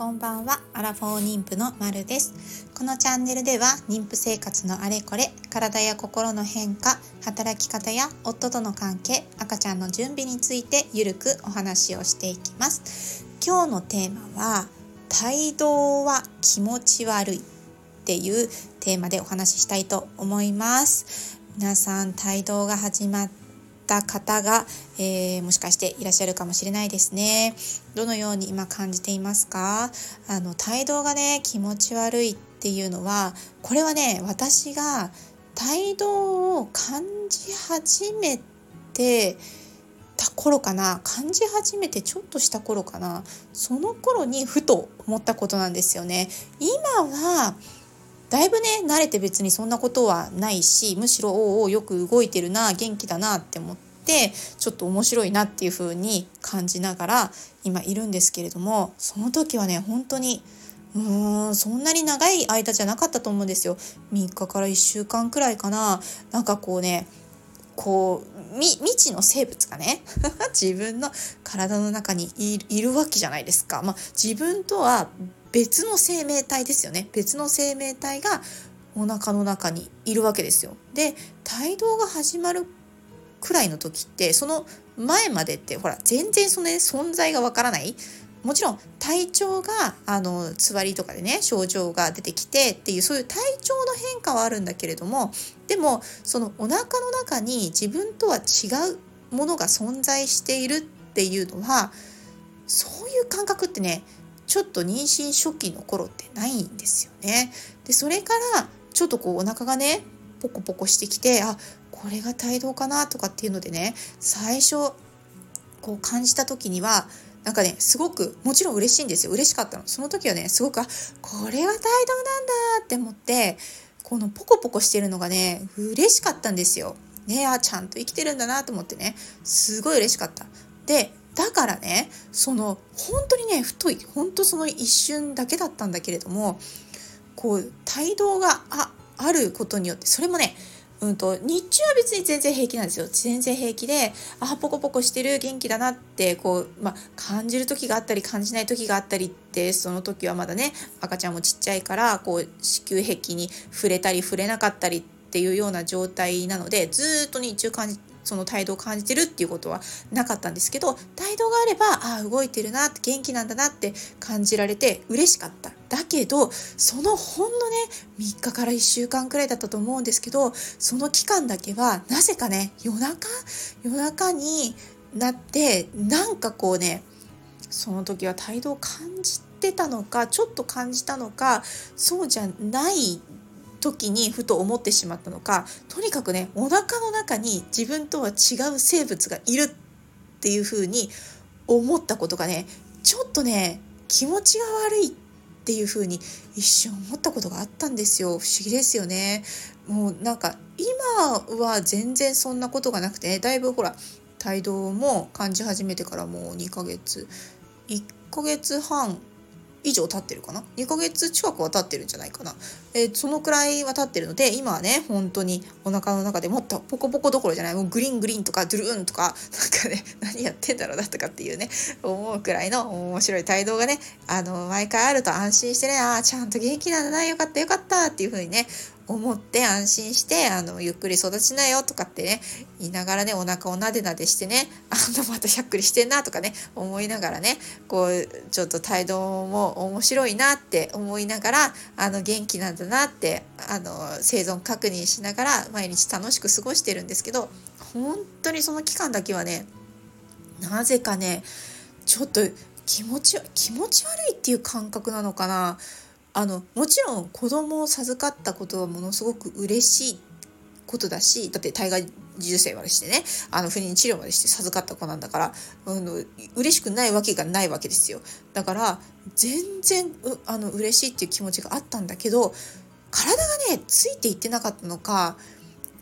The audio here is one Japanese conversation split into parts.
こんばんは。アラフォー妊婦のまるです。このチャンネルでは妊婦生活のあれこれ体や心の変化働き方や夫との関係赤ちゃんの準備についてゆるくお話をしていきます。今日のテーマは帯同は気持ち悪い。っていうテーマでお話ししたいと思います。皆さん帯同が始まっった方が、えー、もしかしていらっしゃるかもしれないですね。どのように今感じていますか？あの帯同がね気持ち悪いっていうのはこれはね私が帯同を感じ始めてた頃かな感じ始めてちょっとした頃かなその頃にふと思ったことなんですよね。今はだいぶね慣れて別にそんなことはないしむしろおおよく動いてるな元気だなって思ってちょっと面白いなっていう風に感じながら今いるんですけれどもその時はね本当にうーんそんなに長い間じゃなかったと思うんですよ。3日から1週間くらいかな。なんかこうねこう未知の生物がね 自分の体の中にいるわけじゃないですか、まあ、自分とは別の生命体ですよね別の生命体がお腹の中にいるわけですよ。で帯同が始まるくらいの時ってその前までってほら全然その、ね、存在がわからないもちろん体調があのつわりとかでね症状が出てきてっていうそういう体調の変化はあるんだけれどもでもそのお腹の中に自分とは違うものが存在しているっていうのはそういう感覚ってねちょっと妊娠初期の頃ってないんですよね。でそれからちょっとこうお腹がねポコポコしてきてあこれが帯同かなとかっていうのでね最初こう感じた時にはなんかねすごくもちろん嬉しいんですよ嬉しかったのその時はねすごくあこれは帯同なんだって思ってこのポコポコしてるのがね嬉しかったんですよ。ねあちゃんと生きてるんだなと思ってねすごい嬉しかった。でだからねその本当にね太い。本当その一瞬だけだったんだけれどもこう帯同がああることによってそれもねうんと、日中は別に全然平気なんですよ。全然平気であポコポコしてる元気だなってこう、ま、感じる時があったり感じない時があったりってその時はまだね赤ちゃんもちっちゃいからこう子宮壁に触れたり触れなかったりっていうような状態なのでずっと日中感じその態度を感じてるっていうことはなかったんですけど態度があればああ動いてるなって元気なんだなって感じられて嬉しかった。だけどそのほんのね3日から1週間くらいだったと思うんですけどその期間だけはなぜかね夜中夜中になってなんかこうねその時は態度を感じてたのかちょっと感じたのかそうじゃない時にふと思ってしまったのかとにかくねお腹の中に自分とは違う生物がいるっていうふうに思ったことがねちょっとね気持ちが悪いっていうふうに一瞬思ったことがあったんですよ。不思議ですよね。もうなんか今は全然そんなことがなくて、ね、だいぶほら帯同も感じ始めてからもう2ヶ月1ヶ月半以上経ってるかな？2ヶ月近くは経ってるんじゃないかな、えー、そのくらいは経ってるので今はね本当にお腹の中でもっとポコポコどころじゃないもうグリングリーンとかドゥルーンとか なんかね何やってんだろうなとかっていうね思うくらいの面白い帯同がねあの毎回あると安心してねああちゃんと元気なんだなよかったよかったっていう風にね思って安心してあのゆっくり育ちなよとかってね言いながらねお腹をなでなでしてね あのまたしゃっくりしてんなとかね思いながらねこうちょっと態度も面白いなって思いながらあの元気なんだなってあの生存確認しながら毎日楽しく過ごしてるんですけど本当にその期間だけはねなぜかねちょっと気持ち気持ち悪いっていう感覚なのかな。あのもちろん子供を授かったことはものすごく嬉しいことだしだって体外受精までしてねあの不妊治療までして授かった子なんだから、うん、嬉しくないわけがないわけですよ。だから全然うあの嬉しいっていう気持ちがあったんだけど体がねついていってなかったのか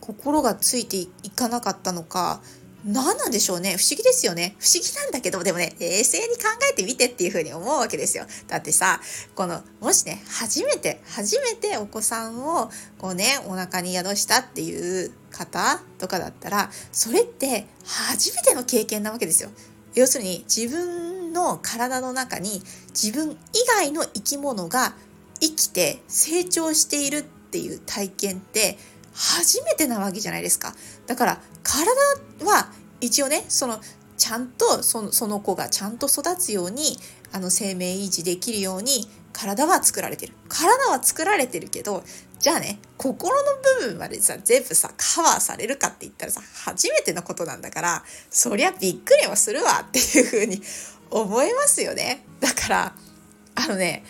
心がついていかなかったのか何なんでしょうね。不思議ですよね。不思議なんだけどでもね冷静に考えてみてっていうふうに思うわけですよ。だってさこのもしね初めて初めてお子さんをこうねお腹に宿したっていう方とかだったらそれって初めての経験なわけですよ。要するに自分分の体の中に自分以外の生き物が生きて成長しているっていう体験って初めてなわけじゃないですか。だから体は一応ねそのちゃんとそのその子がちゃんと育つようにあの生命維持できるように体は作られてる体は作られてるけどじゃあね心の部分までさ全部さカバーされるかって言ったらさ初めてのことなんだからそりゃびっくりもするわっていうふうに思いますよねだからあのね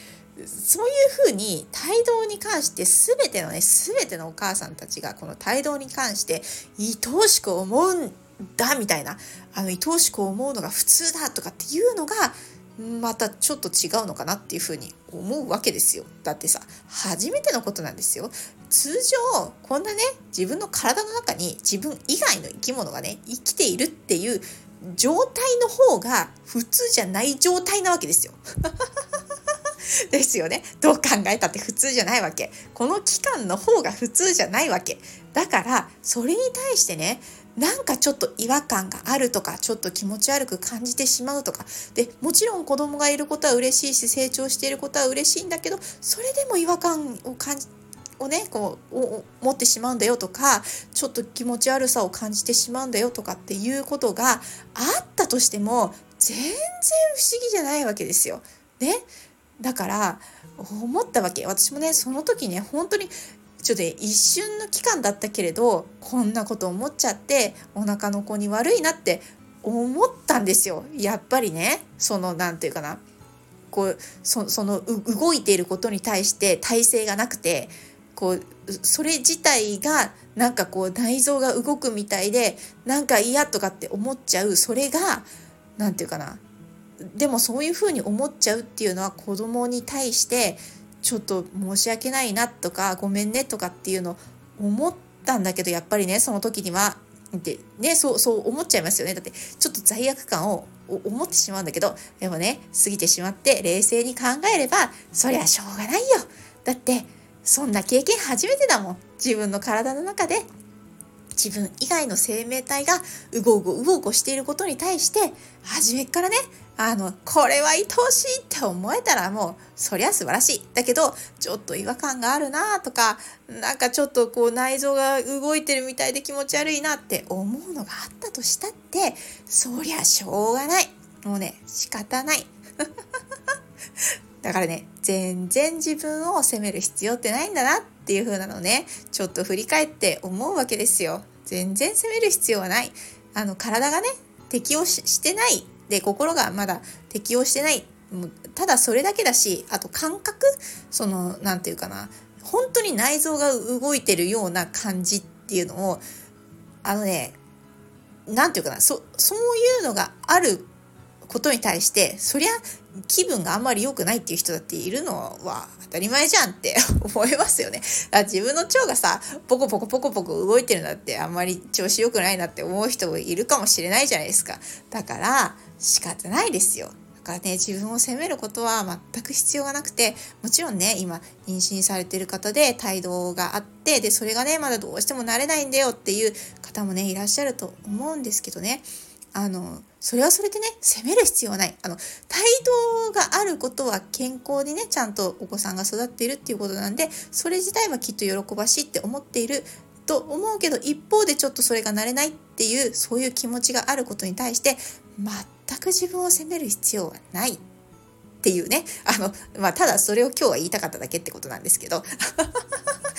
そういうふうに帯同に関して全てのね全てのお母さんたちがこの帯同に関して愛おしく思うんだみたいなあの愛おしく思うのが普通だとかっていうのがまたちょっと違うのかなっていうふうに思うわけですよ。だってさ初めてのことなんですよ。通常こんなね自分の体の中に自分以外の生き物がね生きているっていう状態の方が普通じゃない状態なわけですよ。ですよね。どう考えたって普通じゃないわけ。この期間の方が普通じゃないわけ。だから、それに対してね、なんかちょっと違和感があるとか、ちょっと気持ち悪く感じてしまうとか。で、もちろん子供がいることは嬉しいし、成長していることは嬉しいんだけど、それでも違和感を感じをねこう持ってしまうんだよとかちょっと気持ち悪さを感じてしまうんだよとかっていうことがあったとしても全然不思議じゃないわけですよ。ね？だから思ったわけ。私もねその時ね本当にちょっとね一瞬の期間だったけれどこんなこと思っちゃってお腹の子に悪いなって思ったんですよ。やっぱりねその何て言うかな。こうそその動いていることに対して体勢がなくてこうそれ自体がなんかこう内臓が動くみたいでなんか嫌とかって思っちゃう。それが何て言うかな。でもそういうふうに思っちゃうっていうのは子供に対してちょっと申し訳ないなとかごめんねとかっていうのを思ったんだけどやっぱりねその時にはでねそうそう思っちゃいますよね。だってちょっと罪悪感を思ってしまうんだけどでもね過ぎてしまって冷静に考えればそりゃしょうがないよ。だってそんな経験初めてだもん。自分の体の中で。自分以外の生命体がうごうごうごうごしていることに対して初めからねあのこれは愛おしいって思えたらもうそりゃ素晴らしい。だけどちょっと違和感があるなとかなんかちょっとこう内臓が動いてるみたいで気持ち悪いなって思うのがあったとしたってそりゃしょうがない。もうね仕方ない。だからね全然自分を責める必要ってないんだなっていう風なのねちょっと振り返って思うわけですよ。全然責める必要はない。あの体がね適応してない。で心がまだ適応してない。ただそれだけだしあと感覚その何て言うかな。本当に内臓が動いてるような感じっていうのをあのね何て言うかな。そそういうのがあることに対してそりゃ気分があんまり良くないっていう人だっているのは当たり前じゃんって 思いますよね。だ自分の腸がさポコポコポコポコ動いてるんだってあんまり調子良くないなって思う人もいるかもしれないじゃないですか。だから仕方ないですよ。だからね自分を責めることは全く必要がなくてもちろんね今妊娠されてる方で態度があってでそれがねまだどうしても慣れないんだよっていう方もねいらっしゃると思うんですけどねあのそれはそれでね責める必要はない。あの態度があることは健康にねちゃんとお子さんが育っているっていうことなんでそれ自体はきっと喜ばしいって思っていると思うけど一方でちょっとそれが慣れないっていうそういう気持ちがあることに対して全く自分を責める必要はない。っていうねあの、まあ、ただそれを今日は言いたかっただけってことなんですけど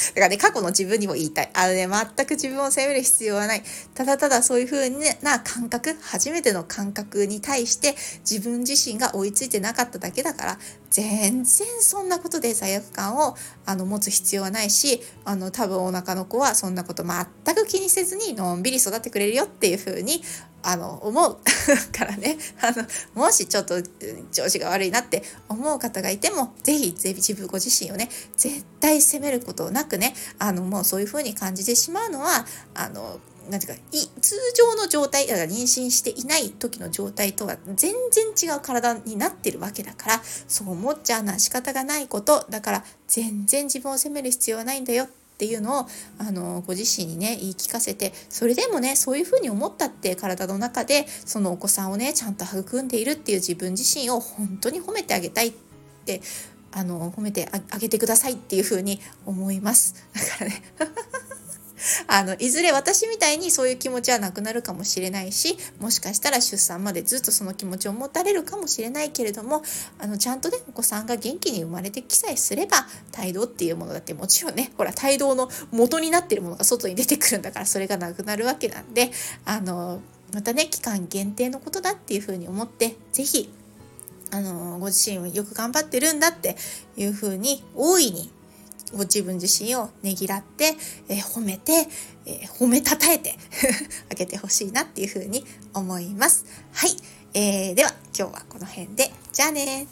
だからね、過去の自分にも言いたい。あのね、全く自分を責める必要はない。ただただそういう風な感覚、初めての感覚に対して自分自身が追いついてなかっただけだから、全然そんなことで罪悪感をあの持つ必要はないし、あの多分お腹の子はそんなこと全く気にせずにのんびり育ってくれるよっていう風にあの思う。からね。あのもしちょっと調子が悪いなって思う方がいても是非自分ご自身をね絶対責めることなくねあのもうそういう風に感じてしまうのはあのなんていうか通常の状態だから妊娠していない時の状態とは全然違う体になってるわけだからそう思っちゃうのは仕方がないこと。だから全然自分を責める必要はないんだよ。っていうのをあのご自身にね言い聞かせてそれでもねそういうふうに思ったって体の中でそのお子さんをねちゃんと育んでいるっていう自分自身を本当に褒めてあげたいってあの褒めてあげてくださいっていうふうに思います。だからね あのいずれ私みたいにそういう気持ちはなくなるかもしれないしもしかしたら出産までずっとその気持ちを持たれるかもしれないけれどもあのちゃんとねお子さんが元気に生まれてきさえすれば胎動っていうものだってもちろんねほら胎動の元になってるものが外に出てくるんだからそれがなくなるわけなんであのまたね期間限定のことだっていうふうに思って是非あのご自身よく頑張ってるんだっていうふうに大いにご自分自身をねぎらって、えー、褒めて、えー、褒めたたえて あげてほしいなっていうふうに思います。はい。えー、では今日はこの辺で。じゃあね